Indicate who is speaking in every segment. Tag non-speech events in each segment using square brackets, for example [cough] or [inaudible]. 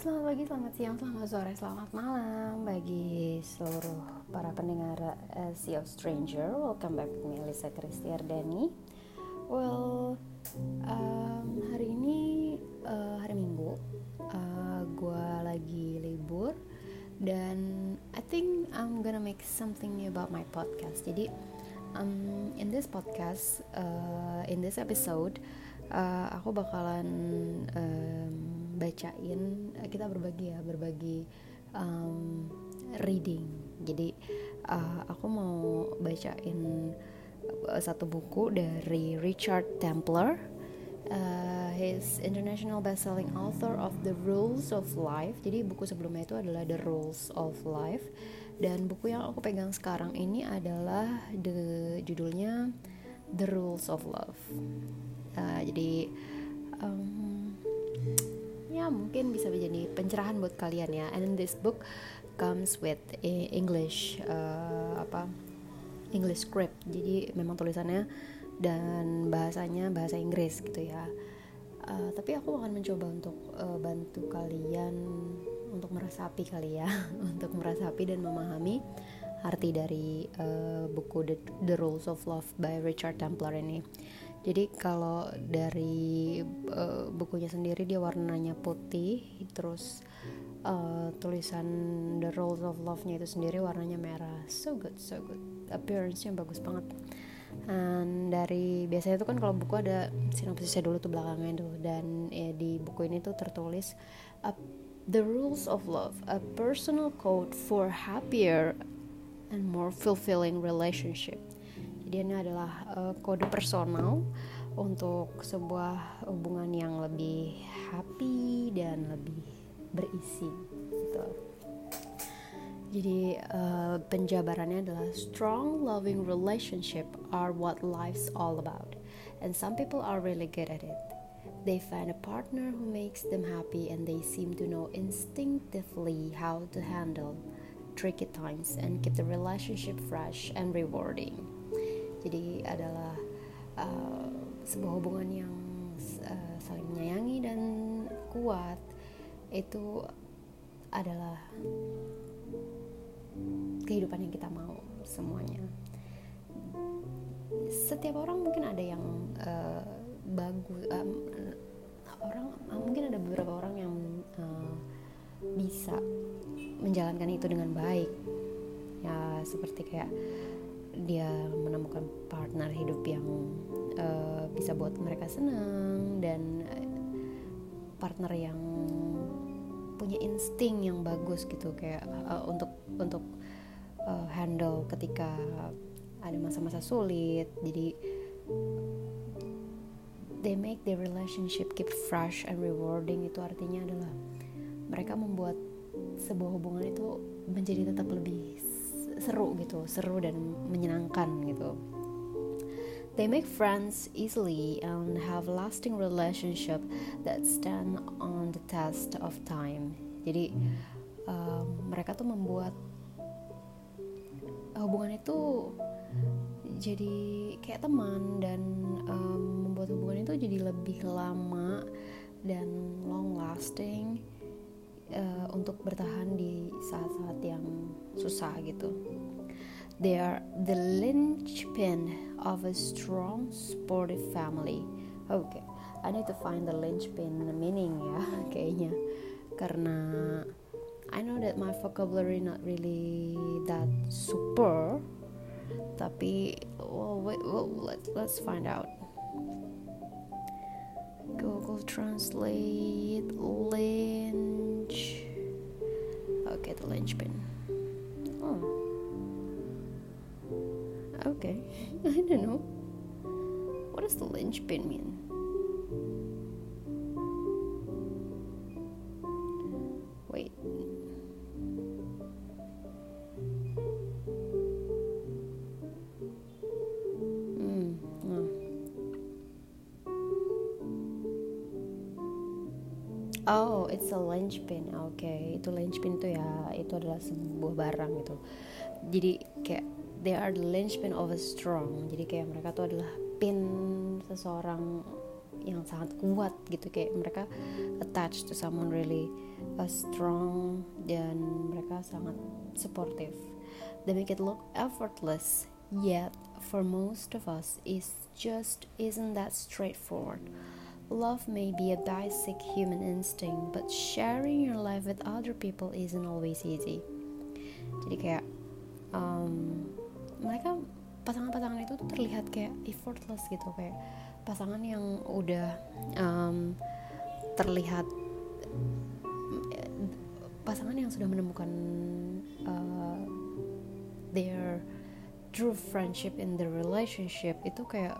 Speaker 1: Selamat pagi, selamat siang, selamat sore, selamat malam bagi seluruh para pendengar uh, Sea of Stranger. Welcome back with me, Elisa Kristiardani. Well, um, hari ini uh, hari Minggu, uh, gue lagi libur dan I think I'm gonna make something new about my podcast. Jadi, um, in this podcast, uh, in this episode, uh, aku bakalan um, bacain eh, kita berbagi ya berbagi um, reading. Jadi uh, aku mau bacain uh, satu buku dari Richard Templer. Uh, his international best-selling author of The Rules of Life. Jadi buku sebelumnya itu adalah The Rules of Life. Dan buku yang aku pegang sekarang ini adalah the judulnya The Rules of Love. Uh, jadi um, mungkin bisa menjadi pencerahan buat kalian ya. And this book comes with English uh, apa English script. Jadi memang tulisannya dan bahasanya bahasa Inggris gitu ya. Uh, tapi aku akan mencoba untuk uh, bantu kalian untuk meresapi kali ya. [laughs] Untuk meresapi dan memahami arti dari uh, buku The, The Rules of Love by Richard Templer ini jadi kalau dari uh, bukunya sendiri dia warnanya putih terus uh, tulisan The Rules of Love-nya itu sendiri warnanya merah. So good so good. Appearance-nya bagus banget. Dan dari biasanya itu kan kalau buku ada sinopsisnya dulu tuh belakangnya tuh. Dan ya, di buku ini tuh tertulis uh, The Rules of Love a personal code for happier and more fulfilling relationship ini adalah uh, kode personal untuk sebuah hubungan yang lebih happy dan lebih berisi gitu. Jadi uh, penjabarannya adalah strong loving relationship are what life's all about and some people are really good at it. They find a partner who makes them happy and they seem to know instinctively how to handle tricky times and keep the relationship fresh and rewarding jadi adalah uh, sebuah hubungan yang uh, saling menyayangi dan kuat. Itu adalah kehidupan yang kita mau semuanya. Setiap orang mungkin ada yang uh, bagus um, orang mungkin ada beberapa orang yang uh, bisa menjalankan itu dengan baik. Ya seperti kayak dia menemukan partner hidup yang uh, bisa buat mereka senang dan eh, partner yang punya insting yang bagus gitu. Kayak uh, untuk untuk uh, handle ketika ada masa-masa sulit. Jadi they make their relationship keep fresh and rewarding itu artinya adalah mereka membuat sebuah hubungan itu menjadi tetap lebih seru gitu seru dan menyenangkan gitu They make friends easily and have lasting relationship that stand on the test of time. Jadi uh, mereka tuh membuat hubungan itu jadi kayak teman dan um, membuat hubungan itu jadi lebih lama dan long lasting uh, untuk bertahan di saat-saat yang susah gitu. They are the linchpin of a strong, supportive family. Oke, okay. I need to find the linchpin meaning ya, [laughs] kayaknya. Karena I know that my vocabulary not really that super, tapi well, wait, well let let's find out. Google Translate lynch. Okay, the linchpin. Oh. Okay, [laughs] I don't know. What does the linchpin mean? A linchpin. Oke, okay. itu linchpin itu ya, itu adalah sebuah barang gitu. Jadi kayak they are the linchpin of a strong. Jadi kayak mereka tuh adalah pin seseorang yang sangat kuat gitu kayak mereka attached to someone really uh, strong dan mereka sangat supportive they make it look effortless yet for most of us is just isn't that straightforward love may be a basic human instinct but sharing your life with other people isn't always easy. Jadi kayak um, mereka pasangan-pasangan itu terlihat kayak effortless gitu kayak pasangan yang udah um, terlihat pasangan yang sudah menemukan uh, their true friendship in the relationship itu kayak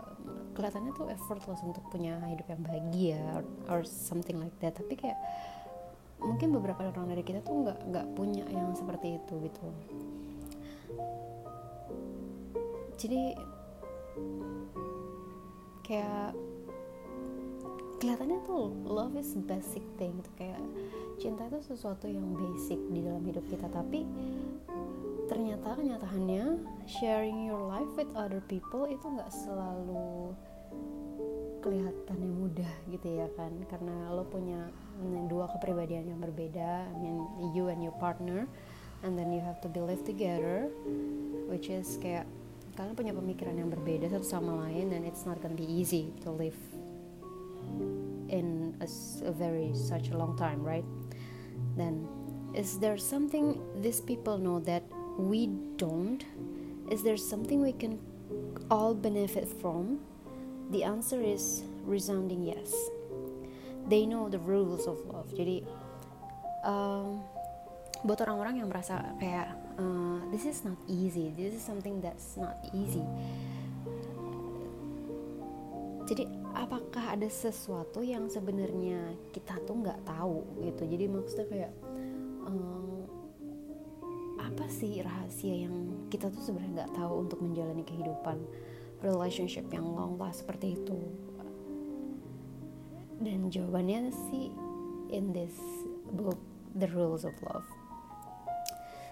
Speaker 1: kelihatannya tuh effortless untuk punya hidup yang bahagia or, or something like that. Tapi kayak mungkin beberapa orang dari kita tuh nggak nggak punya yang seperti itu gitu. Jadi kayak kelihatannya tuh love is basic thing gitu kayak cinta itu sesuatu yang basic di dalam hidup kita. Tapi ternyata kenyataannya sharing your life with other people itu nggak selalu kelihatannya mudah gitu ya kan? Karena lo punya dua kepribadian yang berbeda I mean you and your partner and then you have to be live together which is kayak kalian punya pemikiran yang berbeda satu sama lain dan it's not gonna be easy to live in a, a very such a long time right? Then is there something these people know that we don't is there something we can all benefit from The answer is resounding yes. They know the rules of love. Jadi um, buat orang-orang yang merasa kayak uh, this is not easy, this is something that's not easy. Jadi apakah ada sesuatu yang sebenarnya kita tuh nggak tahu gitu? Jadi maksudnya kayak apa sih rahasia yang kita tuh sebenarnya nggak tahu untuk menjalani kehidupan? relationship yang long last seperti itu dan jawabannya sih in this book The Rules of Love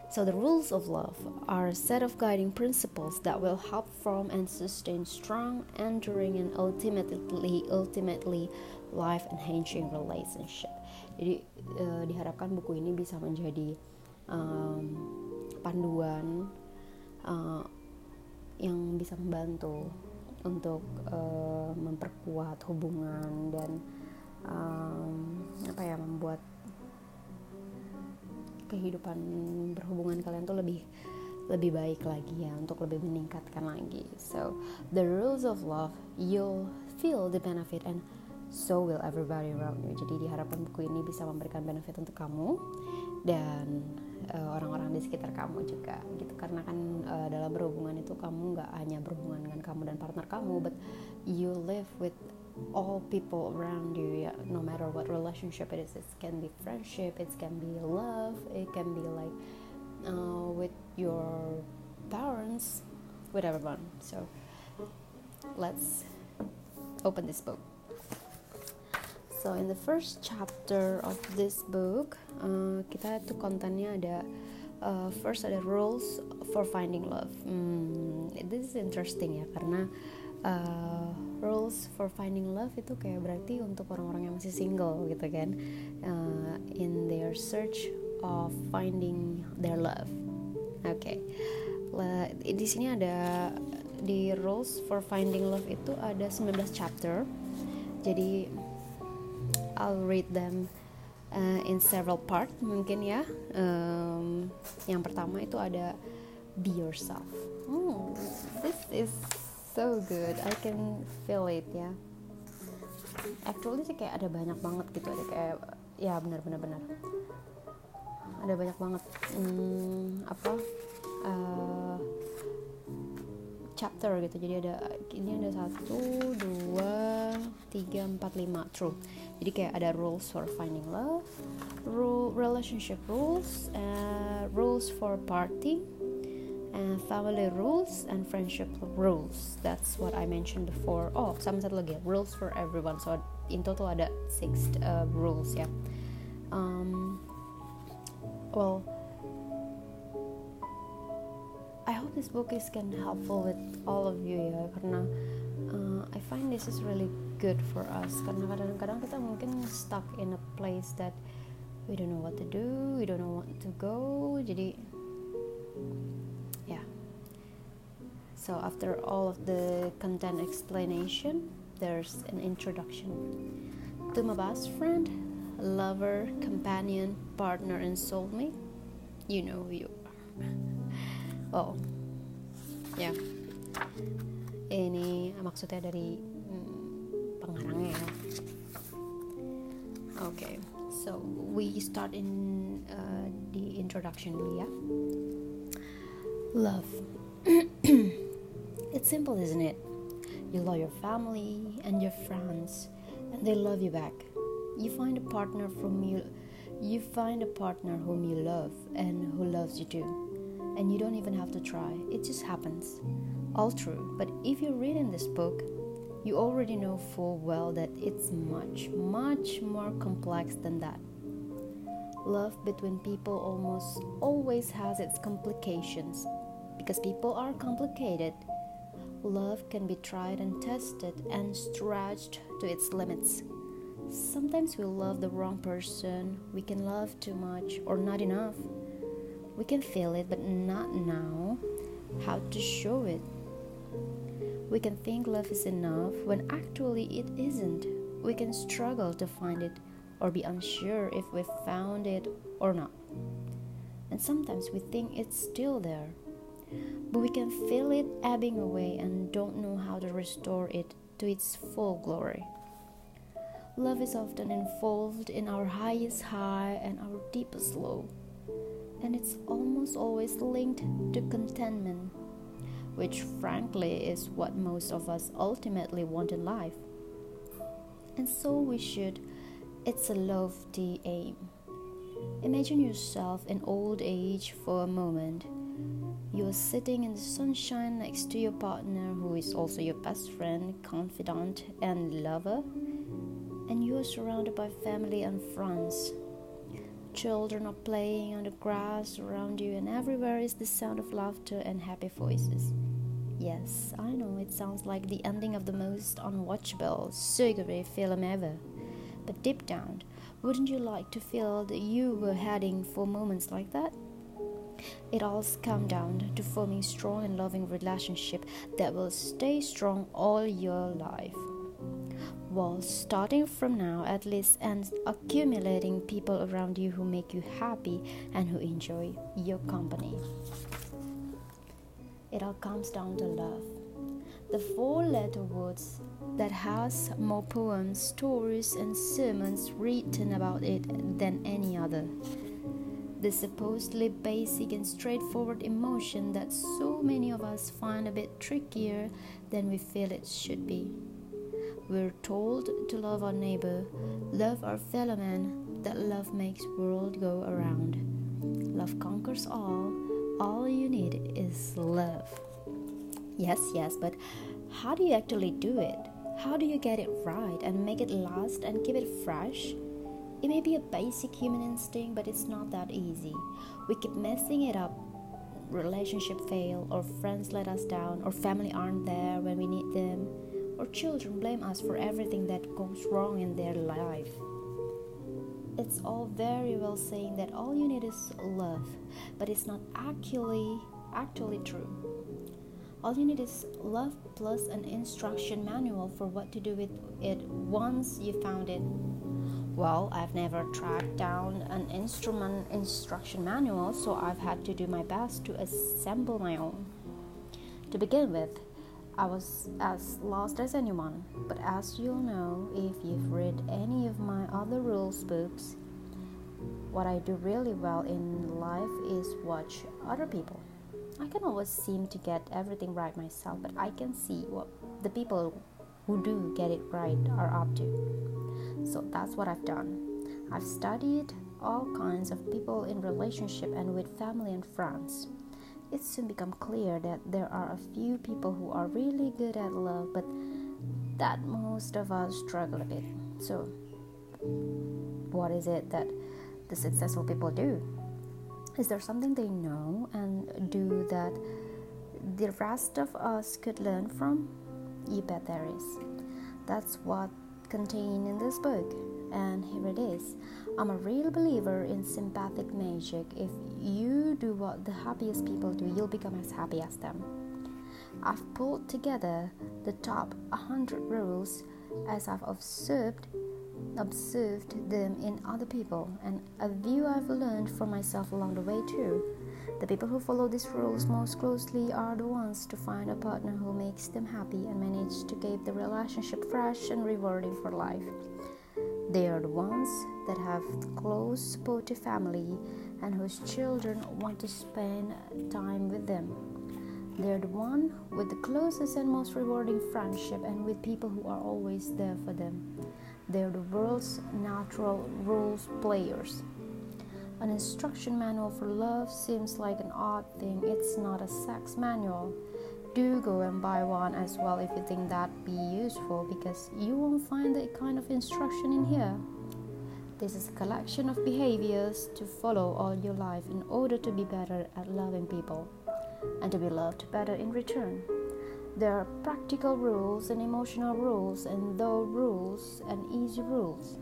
Speaker 1: So the rules of love are a set of guiding principles that will help form and sustain strong, enduring, and ultimately ultimately life enhancing relationship. Jadi uh, diharapkan buku ini bisa menjadi um, panduan uh, yang bisa membantu untuk uh, memperkuat hubungan dan um, apa ya membuat kehidupan berhubungan kalian tuh lebih lebih baik lagi ya untuk lebih meningkatkan lagi. So the rules of love you'll feel the benefit and so will everybody around you. Jadi diharapkan buku ini bisa memberikan benefit untuk kamu dan uh, orang-orang di sekitar kamu juga gitu. Karena kan uh, dalam berhubungan itu kamu nggak hanya berhubungan dengan kamu dan partner kamu but you live with all people around you ya. No matter what relationship it is it can be friendship it can be love it can be like uh, with your parents with everyone. So let's open this book So in the first chapter of this book, uh, kita itu kontennya ada uh, first ada rules for finding love. Hmm, this is interesting ya karena uh, rules for finding love itu kayak berarti untuk orang-orang yang masih single gitu kan, uh, in their search of finding their love. Oke, okay. di sini ada di rules for finding love itu ada 19 chapter. Jadi I'll read them uh, in several part mungkin ya. Um, yang pertama itu ada be yourself. Hmm, this is so good. I can feel it ya. Actually sih kayak ada banyak banget gitu ada kayak ya benar benar benar ada banyak banget hmm, apa uh, chapter gitu jadi ada ini ada satu dua tiga empat lima true jadi kayak ada rules for finding love rule relationship rules uh, rules for party and family rules and friendship rules. That's what I mentioned before. Oh sama satu lagi rules for everyone. So in total ada six uh, rules ya. Um, well I hope this book is can helpful with all of you ya. Karena uh, I find this is really good for us. Karena kadang-kadang kita mungkin stuck in a place that we don't know what to do we don't know what to go. Jadi yeah. So after all of the content explanation there's an introduction. To my best friend lover companion partner and soulmate you know who you are. [laughs] Oh yeah. ini maksudnya dari hmm, oke okay. so we start in uh, the introduction yeah? love [clears throat] it's simple isn't it you love your family and your friends and they love you back you find a partner from you you find a partner whom you love and who loves you too and you don't even have to try. It just happens. All true. But if you're reading this book, you already know full well that it's much, much more complex than that. Love between people almost always has its complications because people are complicated. Love can be tried and tested and stretched to its limits. Sometimes we love the wrong person, we can love too much or not enough. We can feel it, but not now. How to show it? We can think love is enough when actually it isn't. We can struggle to find it or be unsure if we've found it or not. And sometimes we think it's still there, but we can feel it ebbing away and don't know how to restore it to its full glory. Love is often involved in our highest high and our deepest low and it's almost always linked to contentment, which frankly is what most of us ultimately want in life. And so we should, it's a lofty aim. Imagine yourself in old age for a moment. You are sitting in the sunshine next to your partner, who is also your best friend, confidant, and lover, and you are surrounded by family and friends Children are playing on the grass around you, and everywhere is the sound of laughter and happy voices. Yes, I know it sounds like the ending of the most unwatchable, sugary film ever. But deep down, wouldn't you like to feel that you were heading for moments like that? It all comes down to forming strong and loving relationship that will stay strong all your life. Well, starting from now at least and accumulating people around you who make you happy and who enjoy your company. It all comes down to love. The four letter words that has more poems, stories, and sermons written about it than any other. The supposedly basic and straightforward emotion that so many of us find a bit trickier than we feel it should be. We're told to love our neighbor, love our fellow man, that love makes world go around. Love conquers all. All you need is love. Yes, yes, but how do you actually do it? How do you get it right and make it last and keep it fresh? It may be a basic human instinct, but it's not that easy. We keep messing it up. Relationship fail, or friends let us down, or family aren't there when we need them or children blame us for everything that goes wrong in their life. It's all very well saying that all you need is love, but it's not actually actually true. All you need is love plus an instruction manual for what to do with it once you found it. Well, I've never tracked down an instrument instruction manual, so I've had to do my best to assemble my own. To begin with, I was as lost as anyone, but as you'll know if you've read any of my other rules books, what I do really well in life is watch other people. I can always seem to get everything right myself, but I can see what the people who do get it right are up to. So that's what I've done. I've studied all kinds of people in relationship and with family and friends it soon become clear that there are a few people who are really good at love, but that most of us struggle a bit. So, what is it that the successful people do? Is there something they know and do that the rest of us could learn from? You bet there is. That's what contained in this book, and here it is. I'm a real believer in sympathetic magic. If you do what the happiest people do, you'll become as happy as them. I've pulled together the top 100 rules as I've observed observed them in other people and a view I've learned for myself along the way too. The people who follow these rules most closely are the ones to find a partner who makes them happy and manage to keep the relationship fresh and rewarding for life. They are the ones that have close, supportive family and whose children want to spend time with them. They're the one with the closest and most rewarding friendship and with people who are always there for them. They're the world's natural rules players. An instruction manual for love seems like an odd thing. It's not a sex manual. Do go and buy one as well if you think that'd be useful because you won't find that kind of instruction in here. This is a collection of behaviors to follow all your life in order to be better at loving people and to be loved better in return. There are practical rules and emotional rules, and though rules and easy rules.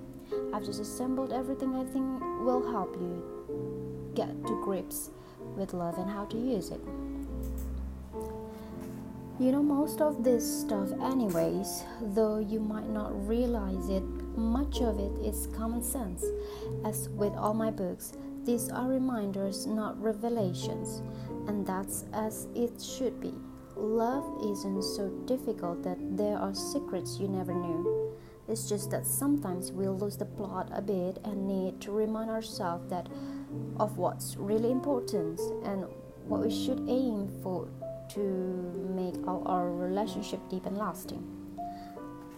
Speaker 1: I've just assembled everything I think will help you get to grips with love and how to use it. You know most of this stuff, anyways, though you might not realize it, much of it is common sense. As with all my books, these are reminders, not revelations, and that's as it should be. Love isn't so difficult that there are secrets you never knew. It's just that sometimes we lose the plot a bit and need to remind ourselves that of what's really important and what we should aim for to make our, our relationship deep and lasting.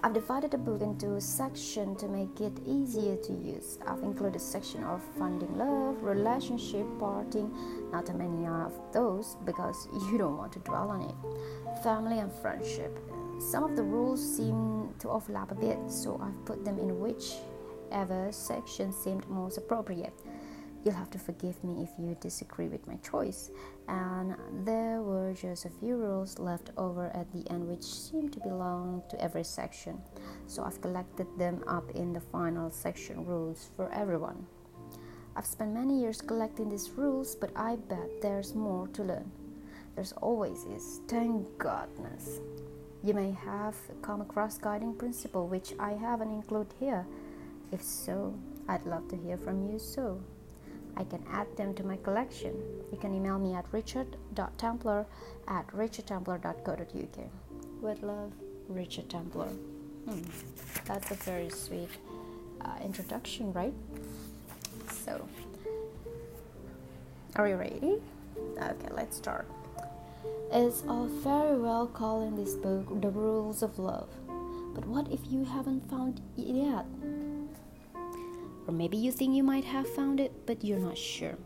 Speaker 1: I've divided the book into sections to make it easier to use. I've included section of finding love, relationship, parting, not too many of those because [laughs] you don't want to dwell on it, family and friendship. Some of the rules seem to overlap a bit, so I've put them in whichever section seemed most appropriate. You'll have to forgive me if you disagree with my choice. And there were just a few rules left over at the end which seemed to belong to every section. So I've collected them up in the final section rules for everyone. I've spent many years collecting these rules, but I bet there's more to learn. There's always is, thank godness. You may have come across guiding principle which I haven't included here. If so, I'd love to hear from you so. I can add them to my collection. You can email me at richard.templar at richardtemplar.co.uk. With love, Richard Templar. Hmm, that's a very sweet uh, introduction, right? So, are you ready? Okay, let's start. It's all very well calling this book The Rules of Love, but what if you haven't found it yet? Or maybe you think you might have found it, but you're not sure.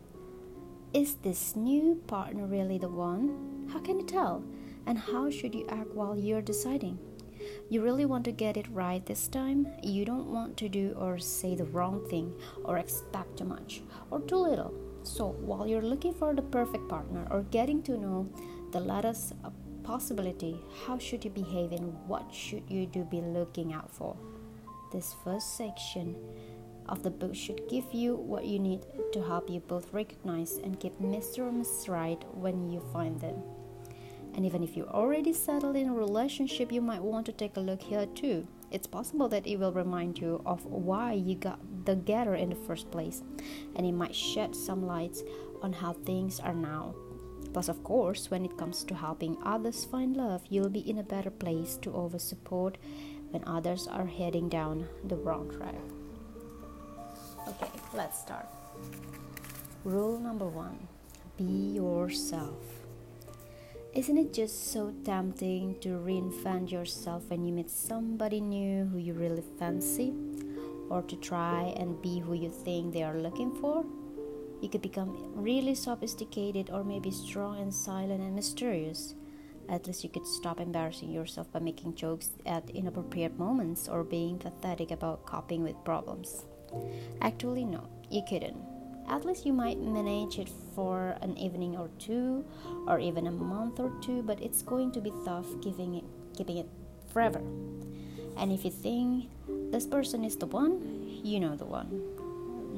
Speaker 1: Is this new partner really the one? How can you tell? And how should you act while you're deciding? You really want to get it right this time? You don't want to do or say the wrong thing, or expect too much, or too little. So, while you're looking for the perfect partner or getting to know the latest possibility, how should you behave and what should you do be looking out for? This first section of the book should give you what you need to help you both recognize and keep Mr. Right when you find them. And even if you're already settled in a relationship, you might want to take a look here too. It's possible that it will remind you of why you got together in the first place, and it might shed some lights on how things are now. Plus, of course, when it comes to helping others find love, you'll be in a better place to over support when others are heading down the wrong track. Okay, let's start. Rule number one be yourself. Isn't it just so tempting to reinvent yourself when you meet somebody new who you really fancy? Or to try and be who you think they are looking for? You could become really sophisticated or maybe strong and silent and mysterious. At least you could stop embarrassing yourself by making jokes at inappropriate moments or being pathetic about coping with problems. Actually, no, you couldn't. At least you might manage it for an evening or two, or even a month or two, but it's going to be tough giving it, keeping it forever. And if you think this person is the one, you know the one.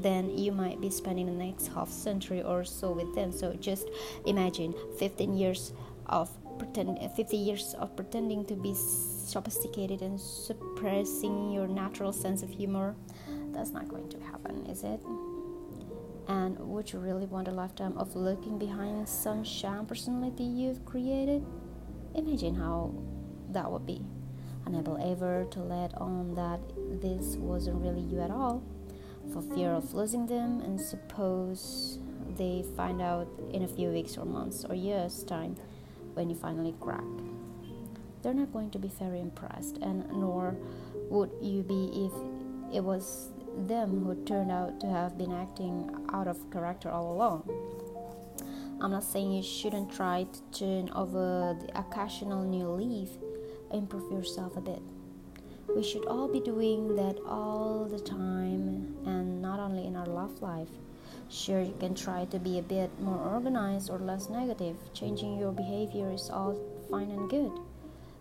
Speaker 1: Then you might be spending the next half century or so with them. So just imagine 15 years of pretend 50 years of pretending to be sophisticated and suppressing your natural sense of humor that's not going to happen is it? And would you really want a lifetime of looking behind some sham personality you've created? Imagine how that would be. Unable ever to let on that this wasn't really you at all. For fear of losing them and suppose they find out in a few weeks or months or years time when you finally crack. They're not going to be very impressed, and nor would you be if it was them who turned out to have been acting out of character all along. I'm not saying you shouldn't try to turn over the occasional new leaf, improve yourself a bit. We should all be doing that all the time and not only in our love life. Sure, you can try to be a bit more organized or less negative. Changing your behavior is all fine and good.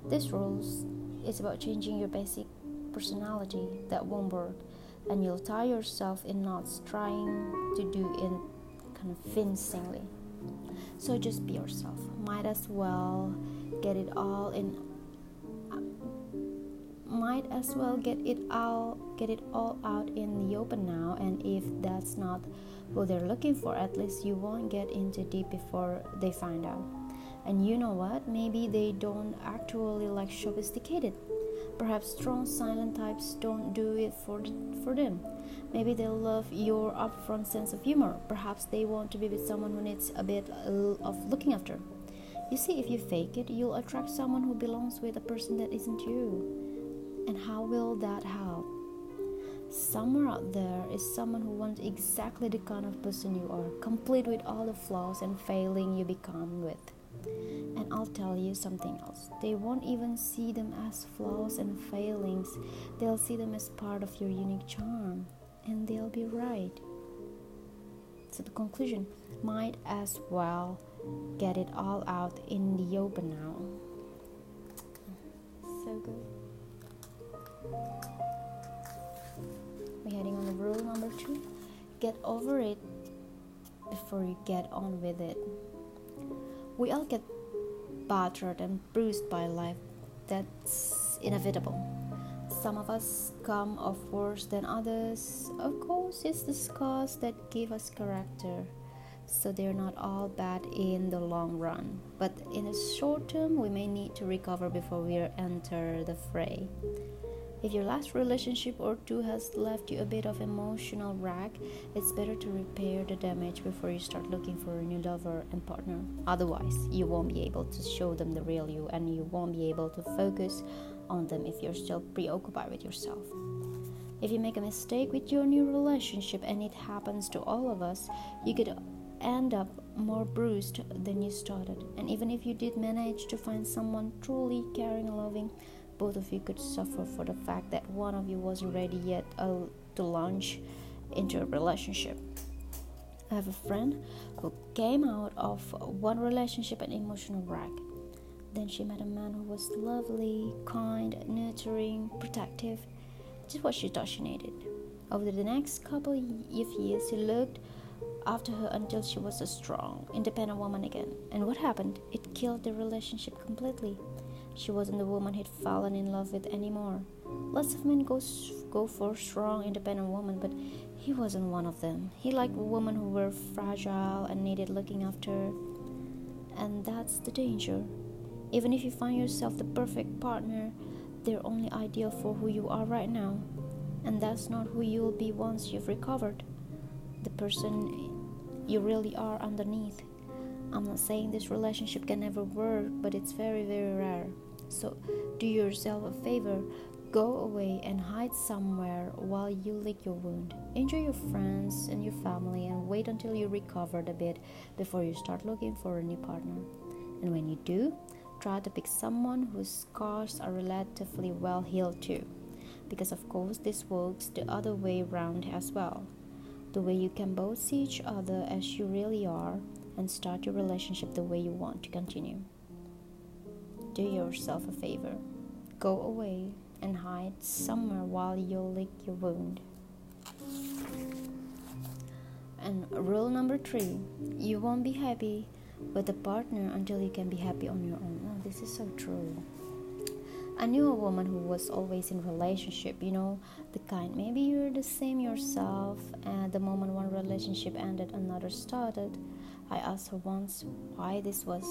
Speaker 1: This rules is about changing your basic personality that won't work, and you'll tie yourself in knots trying to do it convincingly. So just be yourself. Might as well get it all in uh, might as well get it all get it all out in the open now and if that's not who they're looking for at least you won't get into deep before they find out and you know what maybe they don't actually like sophisticated perhaps strong silent types don't do it for for them maybe they love your upfront sense of humor perhaps they want to be with someone who needs a bit uh, of looking after you see if you fake it you'll attract someone who belongs with a person that isn't you and how will that help? Somewhere out there is someone who wants exactly the kind of person you are, complete with all the flaws and failing you become with. And I'll tell you something else. They won't even see them as flaws and failings, they'll see them as part of your unique charm. And they'll be right. So, the conclusion might as well get it all out in the open now. So good. We're heading on rule number two get over it before you get on with it. We all get battered and bruised by life, that's inevitable. Some of us come off worse than others. Of course, it's the scars that give us character, so they're not all bad in the long run. But in the short term, we may need to recover before we enter the fray. If your last relationship or two has left you a bit of emotional wreck, it's better to repair the damage before you start looking for a new lover and partner. Otherwise, you won't be able to show them the real you and you won't be able to focus on them if you're still preoccupied with yourself. If you make a mistake with your new relationship, and it happens to all of us, you could end up more bruised than you started. And even if you did manage to find someone truly caring and loving, both of you could suffer for the fact that one of you wasn't ready yet uh, to launch into a relationship. I have a friend who came out of one relationship an emotional wreck. Then she met a man who was lovely, kind, nurturing, protective, just what she thought she needed. Over the next couple of years, he looked after her until she was a strong, independent woman again. And what happened? It killed the relationship completely. She wasn't the woman he'd fallen in love with anymore. Lots of men go, go for strong, independent women, but he wasn't one of them. He liked women who were fragile and needed looking after. And that's the danger. Even if you find yourself the perfect partner, they're only ideal for who you are right now. And that's not who you'll be once you've recovered. The person you really are underneath. I'm not saying this relationship can never work, but it's very, very rare. So do yourself a favor, go away and hide somewhere while you lick your wound. Enjoy your friends and your family and wait until you recovered a bit before you start looking for a new partner. And when you do, try to pick someone whose scars are relatively well healed too. Because of course this works the other way around as well. The way you can both see each other as you really are and start your relationship the way you want to continue do yourself a favor. Go away and hide somewhere while you lick your wound. And rule number three you won't be happy with a partner until you can be happy on your own. Oh, this is so true. I knew a woman who was always in relationship, you know, the kind maybe you're the same yourself and the moment one relationship ended another started. I asked her once why this was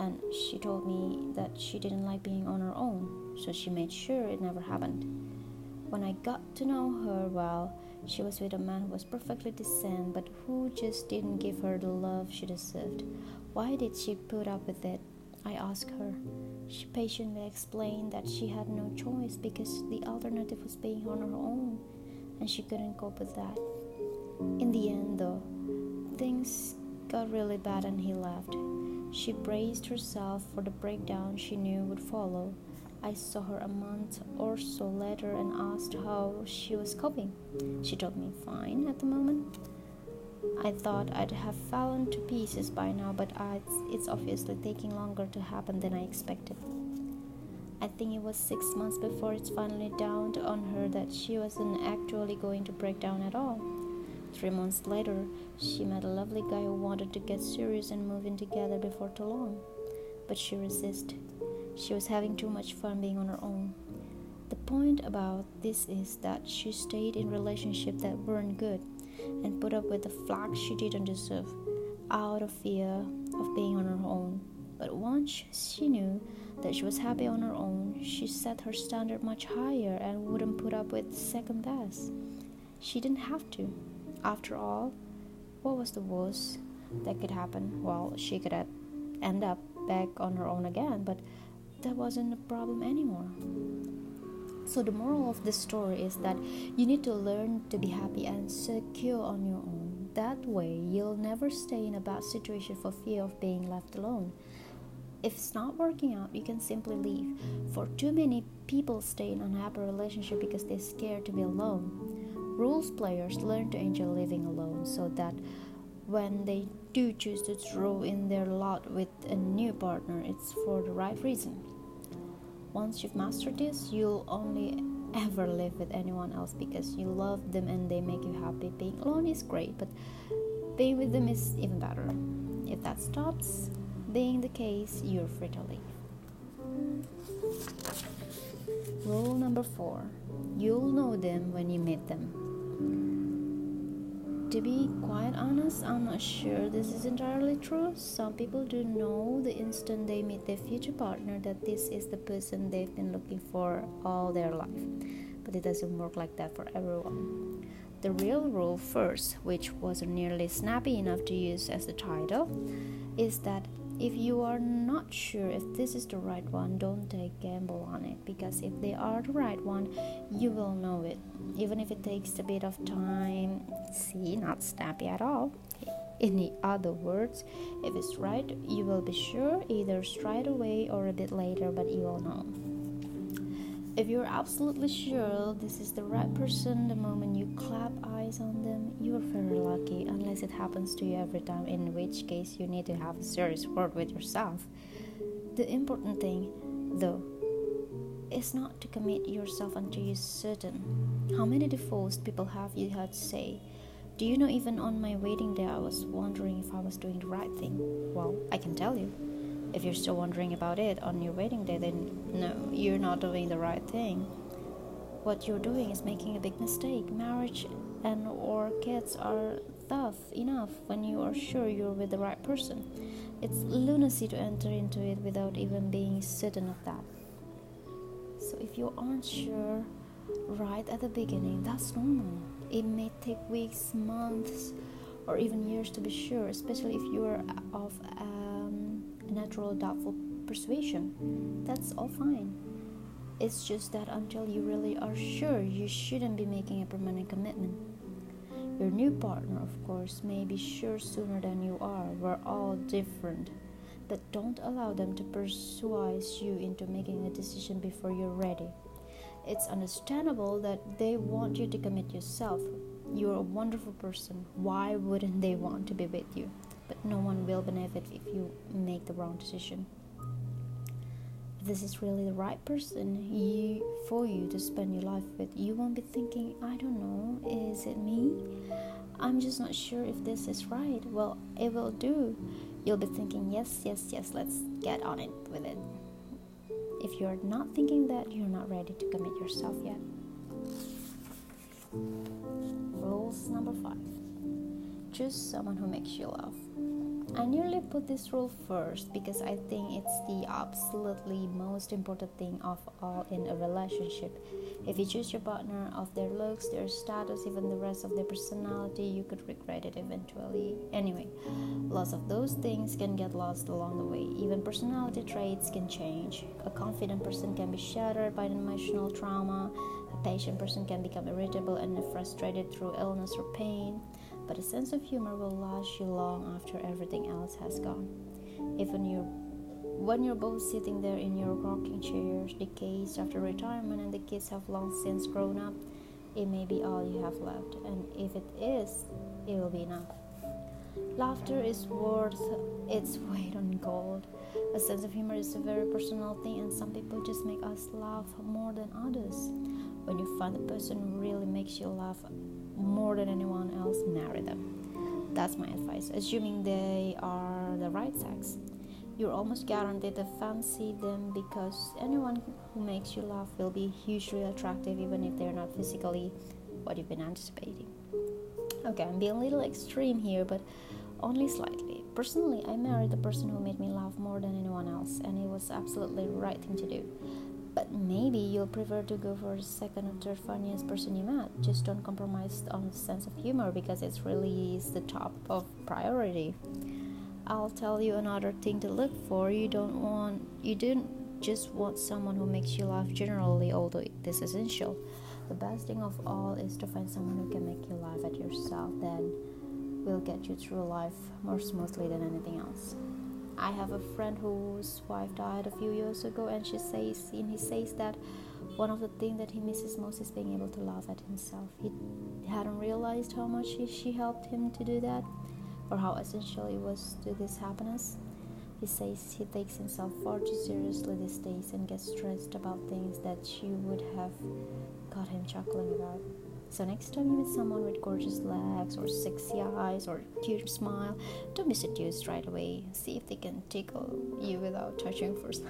Speaker 1: and she told me that she didn't like being on her own, so she made sure it never happened. When I got to know her well, she was with a man who was perfectly decent but who just didn't give her the love she deserved. Why did she put up with it? I asked her. She patiently explained that she had no choice because the alternative was being on her own and she couldn't cope with that. In the end, though, things got really bad and he left. She braced herself for the breakdown she knew would follow. I saw her a month or so later and asked how she was coping. She told me fine at the moment. I thought I'd have fallen to pieces by now, but it's obviously taking longer to happen than I expected. I think it was six months before it finally dawned on her that she wasn't actually going to break down at all. Three months later, she met a lovely guy who wanted to get serious and move in together before too long. But she resisted. She was having too much fun being on her own. The point about this is that she stayed in relationships that weren't good and put up with the flack she didn't deserve out of fear of being on her own. But once she knew that she was happy on her own, she set her standard much higher and wouldn't put up with second best. She didn't have to. After all, what was the worst that could happen? Well, she could end up back on her own again, but that wasn't a problem anymore. So, the moral of this story is that you need to learn to be happy and secure on your own. That way, you'll never stay in a bad situation for fear of being left alone. If it's not working out, you can simply leave. For too many people stay in unhappy relationship because they're scared to be alone. Rules players learn to enjoy living alone so that when they do choose to throw in their lot with a new partner, it's for the right reason. Once you've mastered this, you'll only ever live with anyone else because you love them and they make you happy. Being alone is great, but being with them is even better. If that stops being the case, you're free to leave. Rule number four you'll know them when you meet them. To be quite honest, I'm not sure this is entirely true. Some people do know the instant they meet their future partner that this is the person they've been looking for all their life. But it doesn't work like that for everyone. The real rule, first, which wasn't nearly snappy enough to use as the title, is that if you are not sure if this is the right one, don't take gamble on it because if they are the right one, you will know it. Even if it takes a bit of time. See, not snappy at all. In other words, if it's right, you will be sure either straight away or a bit later, but you will know. If you're absolutely sure this is the right person the moment you clap eyes on them, you're very lucky, unless it happens to you every time, in which case you need to have a serious word with yourself. The important thing, though, is not to commit yourself until you're certain. How many divorced people have you heard say? Do you know, even on my wedding day, I was wondering if I was doing the right thing? Well, I can tell you. If you're still wondering about it on your wedding day, then no, you're not doing the right thing. What you're doing is making a big mistake. Marriage and or kids are tough enough when you are sure you're with the right person. It's lunacy to enter into it without even being certain of that. So if you aren't sure right at the beginning, that's normal. It may take weeks, months, or even years to be sure, especially if you are of um, natural doubtful persuasion. That's all fine. It's just that until you really are sure, you shouldn't be making a permanent commitment. Your new partner, of course, may be sure sooner than you are. We're all different. But don't allow them to persuade you into making a decision before you're ready. It's understandable that they want you to commit yourself. You're a wonderful person. Why wouldn't they want to be with you? But no one will benefit if you make the wrong decision. if this is really the right person you for you to spend your life with you won't be thinking i don't know is it me i'm just not sure if this is right well it will do you'll be thinking yes yes yes let's get on it with it. If you're not thinking that you're not ready to commit yourself yet. Rules number five. Choose someone who makes you laugh I nearly put this rule first because I think it's the absolutely most important thing of all in a relationship. If you choose your partner of their looks, their status, even the rest of their personality, you could regret it eventually. Anyway, lots of those things can get lost along the way. Even personality traits can change. A confident person can be shattered by an emotional trauma. A patient person can become irritable and frustrated through illness or pain but a sense of humor will last you long after everything else has gone. Even you when you're both sitting there in your rocking chairs, decades after retirement, and the kids have long since grown up, it may be all you have left, and if it is, it will be enough. Laughter is worth its weight on gold. A sense of humor is a very personal thing, and some people just make us laugh more than others. When you find the person who really makes you laugh, more than anyone else, marry them. That's my advice, assuming they are the right sex. You're almost guaranteed to fancy them because anyone who makes you laugh will be hugely attractive, even if they're not physically what you've been anticipating. Okay, I'm being a little extreme here, but only slightly. Personally, I married the person who made me laugh more than anyone else, and it was absolutely the right thing to do. But maybe you'll prefer to go for the second or third funniest person you met. Just don't compromise on the sense of humor because it's really is the top of priority. I'll tell you another thing to look for. You don't want you don't just want someone who makes you laugh generally, although it is essential. The best thing of all is to find someone who can make you laugh at yourself. Then will get you through life more smoothly than anything else. I have a friend whose wife died a few years ago, and she says, and he says that one of the things that he misses most is being able to laugh at himself. He hadn't realized how much he, she helped him to do that, or how essential it was to this happiness. He says he takes himself far too seriously these days and gets stressed about things that she would have got him chuckling about. So next time you meet someone with gorgeous legs or sexy eyes or cute smile, don't be seduced right away. See if they can tickle you without touching first.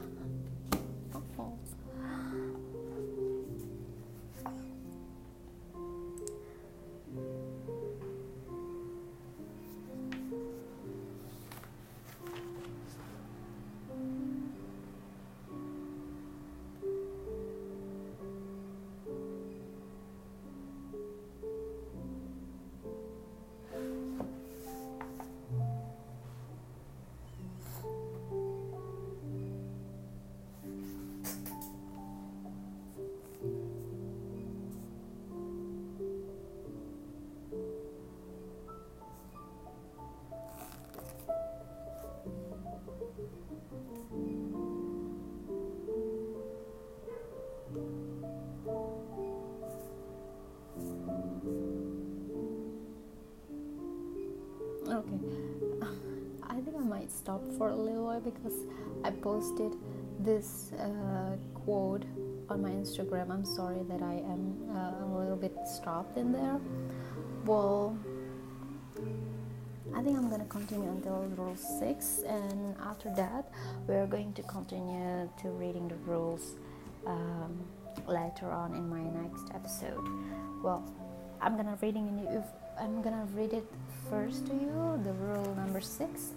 Speaker 1: Stop for a little while because i posted this uh, quote on my instagram. I'm sorry that i am uh, a little bit stopped in there. Well I think I'm gonna continue until rule 6 and after that we're going to continue to reading the rules um, later on in my next episode. Well I'm gonna reading in I'm gonna read it first to you the rule number six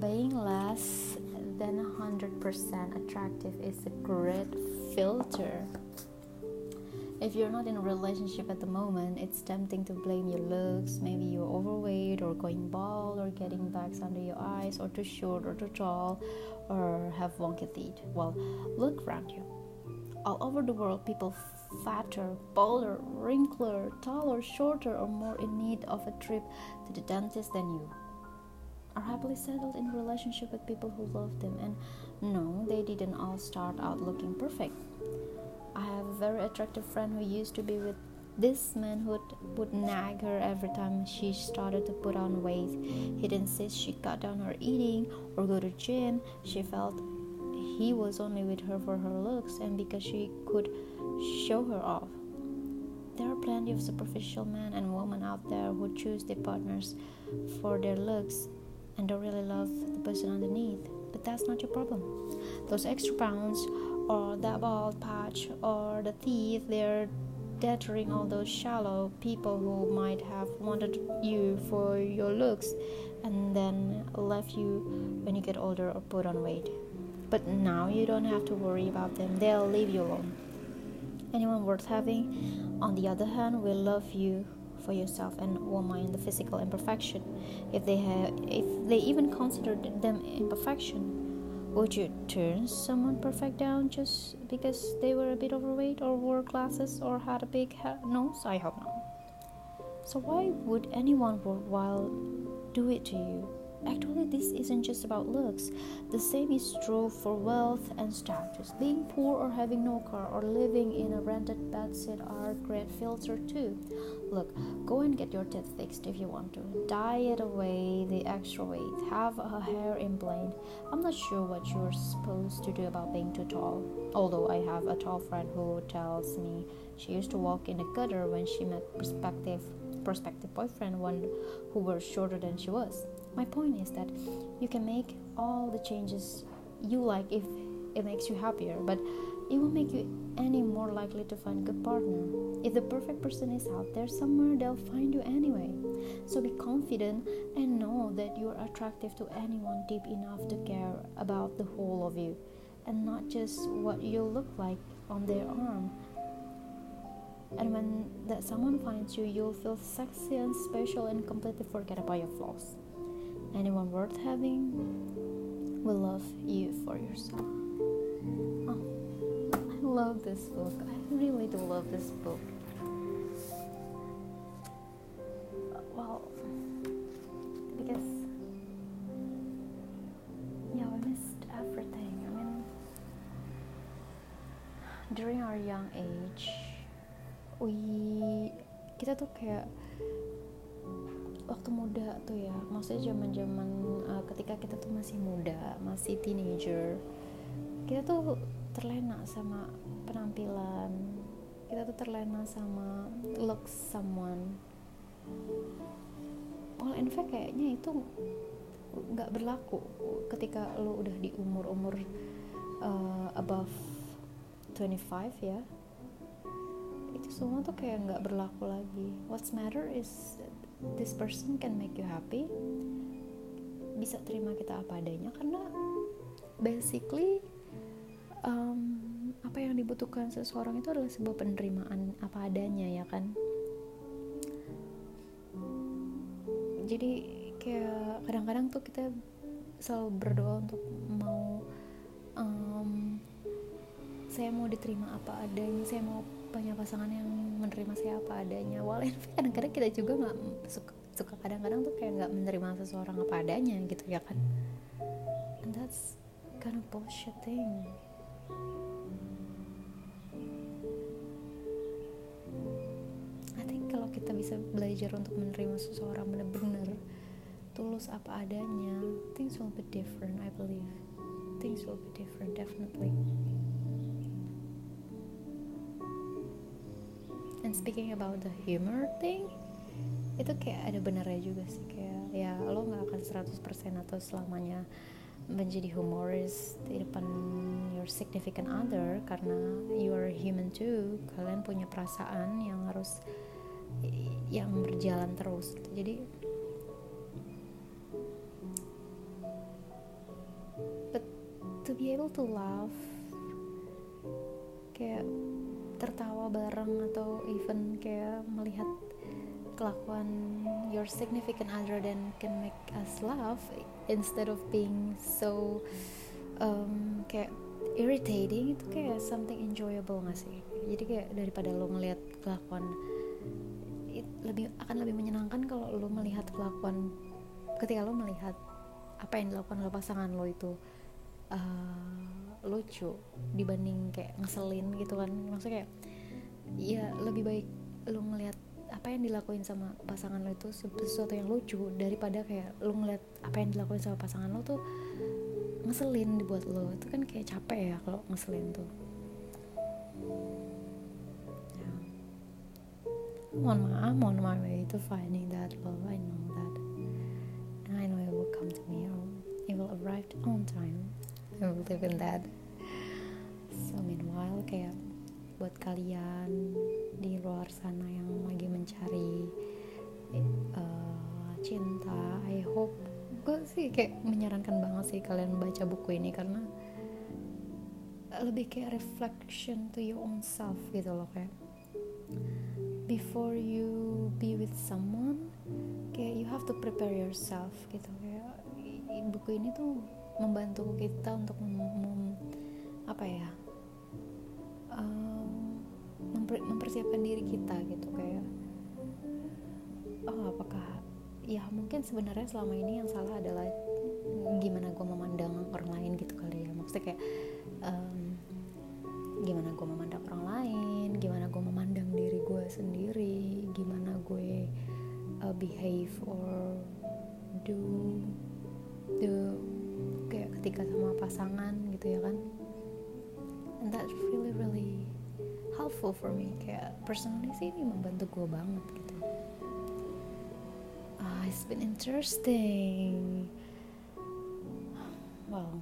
Speaker 1: being less than 100% attractive is a great filter if you're not in a relationship at the moment, it's tempting to blame your looks. Maybe you're overweight or going bald or getting bags under your eyes or too short or too tall or have wonky teeth. Well, look around you. All over the world, people fatter, bolder, wrinkler, taller, shorter, or more in need of a trip to the dentist than you are happily settled in relationship with people who love them and no they didn't all start out looking perfect i have a very attractive friend who used to be with This man would, would nag her every time she started to put on weight. He'd insist she cut down her eating or go to gym. She felt he was only with her for her looks and because she could show her off. There are plenty of superficial men and women out there who choose their partners for their looks and don't really love the person underneath. But that's not your problem. Those extra pounds or that bald patch or the teeth, they're deterring all those shallow people who might have wanted you for your looks and then left you when you get older or put on weight. But now you don't have to worry about them, they'll leave you alone. Anyone worth having, on the other hand, will love you for yourself and won't mind the physical imperfection. If they have, if they even considered them imperfection, would you turn someone perfect down just because they were a bit overweight or wore glasses or had a big nose? I hope not. So, why would anyone worthwhile do it to you? Actually, this isn't just about looks. The same is true for wealth and status. Being poor or having no car or living in a rented bedsit are great filter too. Look, go and get your teeth fixed if you want to. Diet away the extra weight. Have a hair implant. I'm not sure what you're supposed to do about being too tall. Although I have a tall friend who tells me she used to walk in the gutter when she met prospective prospective boyfriend one who was shorter than she was. My point is that you can make all the changes you like if it makes you happier, but it won't make you any more likely to find a good partner. If the perfect person is out there somewhere, they'll find you anyway. So be confident and know that you're attractive to anyone deep enough to care about the whole of you and not just what you look like on their arm. And when that someone finds you, you'll feel sexy and special and completely forget about your flaws anyone worth having will love you for yourself. Oh, I love this book. I really do love this book. Well, because yeah, we missed everything. I mean, during our young age, we kita tuh kayak waktu muda tuh ya. Maksudnya zaman zaman uh, ketika kita tuh masih muda masih teenager kita tuh terlena sama penampilan. Kita tuh terlena sama looks someone. Well in fact kayaknya itu nggak berlaku ketika lo udah di umur umur uh, above 25 ya. Itu semua tuh kayak nggak berlaku lagi. What's matter is this person can make you happy bisa terima kita apa adanya karena basically um, apa yang dibutuhkan seseorang itu adalah sebuah penerimaan apa adanya ya kan? Jadi kayak kadang-kadang tuh kita selalu berdoa untuk mau um, saya mau diterima apa adanya saya mau banyak pasangan yang menerima saya apa adanya. Walaupun [laughs] kadang-kadang kita juga nggak suka suka kadang-kadang tuh kayak nggak menerima seseorang apa adanya gitu ya kan? And that's kind of bullshit thing. I think kalau kita bisa belajar untuk menerima seseorang benar-benar tulus apa adanya things will be different I believe. Things will be different definitely and speaking about the humor thing itu kayak ada benernya juga sih kayak ya lo nggak akan 100% atau selamanya menjadi humoris di depan your significant other karena you are human too. Kalian punya perasaan yang harus yang berjalan terus. Jadi but to be able to laugh kayak tertawa bareng atau even kayak melihat kelakuan your significant other then can make us laugh instead of being so um, kayak irritating itu kayak something enjoyable gak sih? Jadi kayak daripada lo ngelihat kelakuan lebih akan lebih menyenangkan kalau lo melihat kelakuan ketika lo melihat apa yang dilakukan oleh pasangan lo itu uh, lucu dibanding kayak ngeselin gitu kan. Maksudnya kayak ya lebih baik lu ngeliat apa yang dilakuin sama pasangan lo itu sesuatu yang lucu daripada kayak lu ngeliat apa yang dilakuin sama pasangan lo tuh ngeselin dibuat lo itu kan kayak capek ya kalau ngeselin tuh. Yeah. on my I'm on my way to finding that love I know that. And I know it will come to me or it will arrive on time I believe in that so meanwhile kayak buat kalian di luar sana yang lagi mencari uh, cinta I hope gue sih kayak menyarankan banget sih kalian baca buku ini karena lebih kayak reflection to your own self gitu loh kayak before you be with someone kayak you have to prepare yourself gitu. Kayak buku ini tuh membantu kita untuk mem, mem apa ya memper, mempersiapkan diri kita gitu kayak oh apakah ya mungkin sebenarnya selama ini yang salah adalah gimana gue memandang orang lain gitu kali ya. Maksudnya kayak um, gimana gue memandang orang lain gimana gue memandang diri gue sendiri gimana gue uh, behave or do ketika sama pasangan gitu ya kan. And that's really really helpful for me. Kayak personally sih ini membantu gue banget gitu. Ah it's been interesting. Well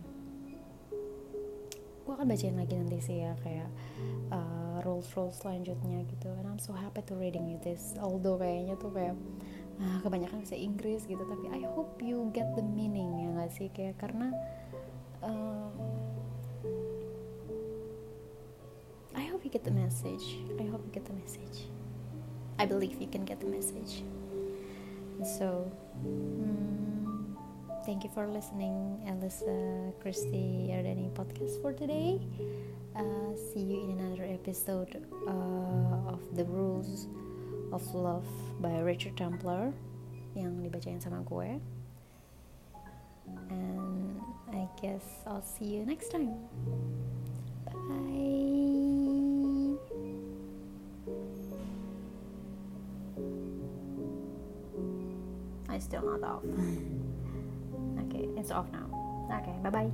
Speaker 1: gue akan bacain lagi nanti sih ya kayak uh, rules rules selanjutnya gitu. And I'm so happy to reading you this. Although kayaknya tuh kayak uh, kebanyakan bisa Inggris gitu tapi I hope you get the meaning ya gak sih? Kayak karena you get the message. I hope you get the message. I believe you can get the message. So, mm, thank you for listening, Elisa Christy Ardeni podcast for today. Uh, see you in another episode uh, of The Rules of Love by Richard Templar yang dibacain sama gue. And I guess I'll see you next time. Still not off. Mm. okay, it's off now. Okay, bye bye.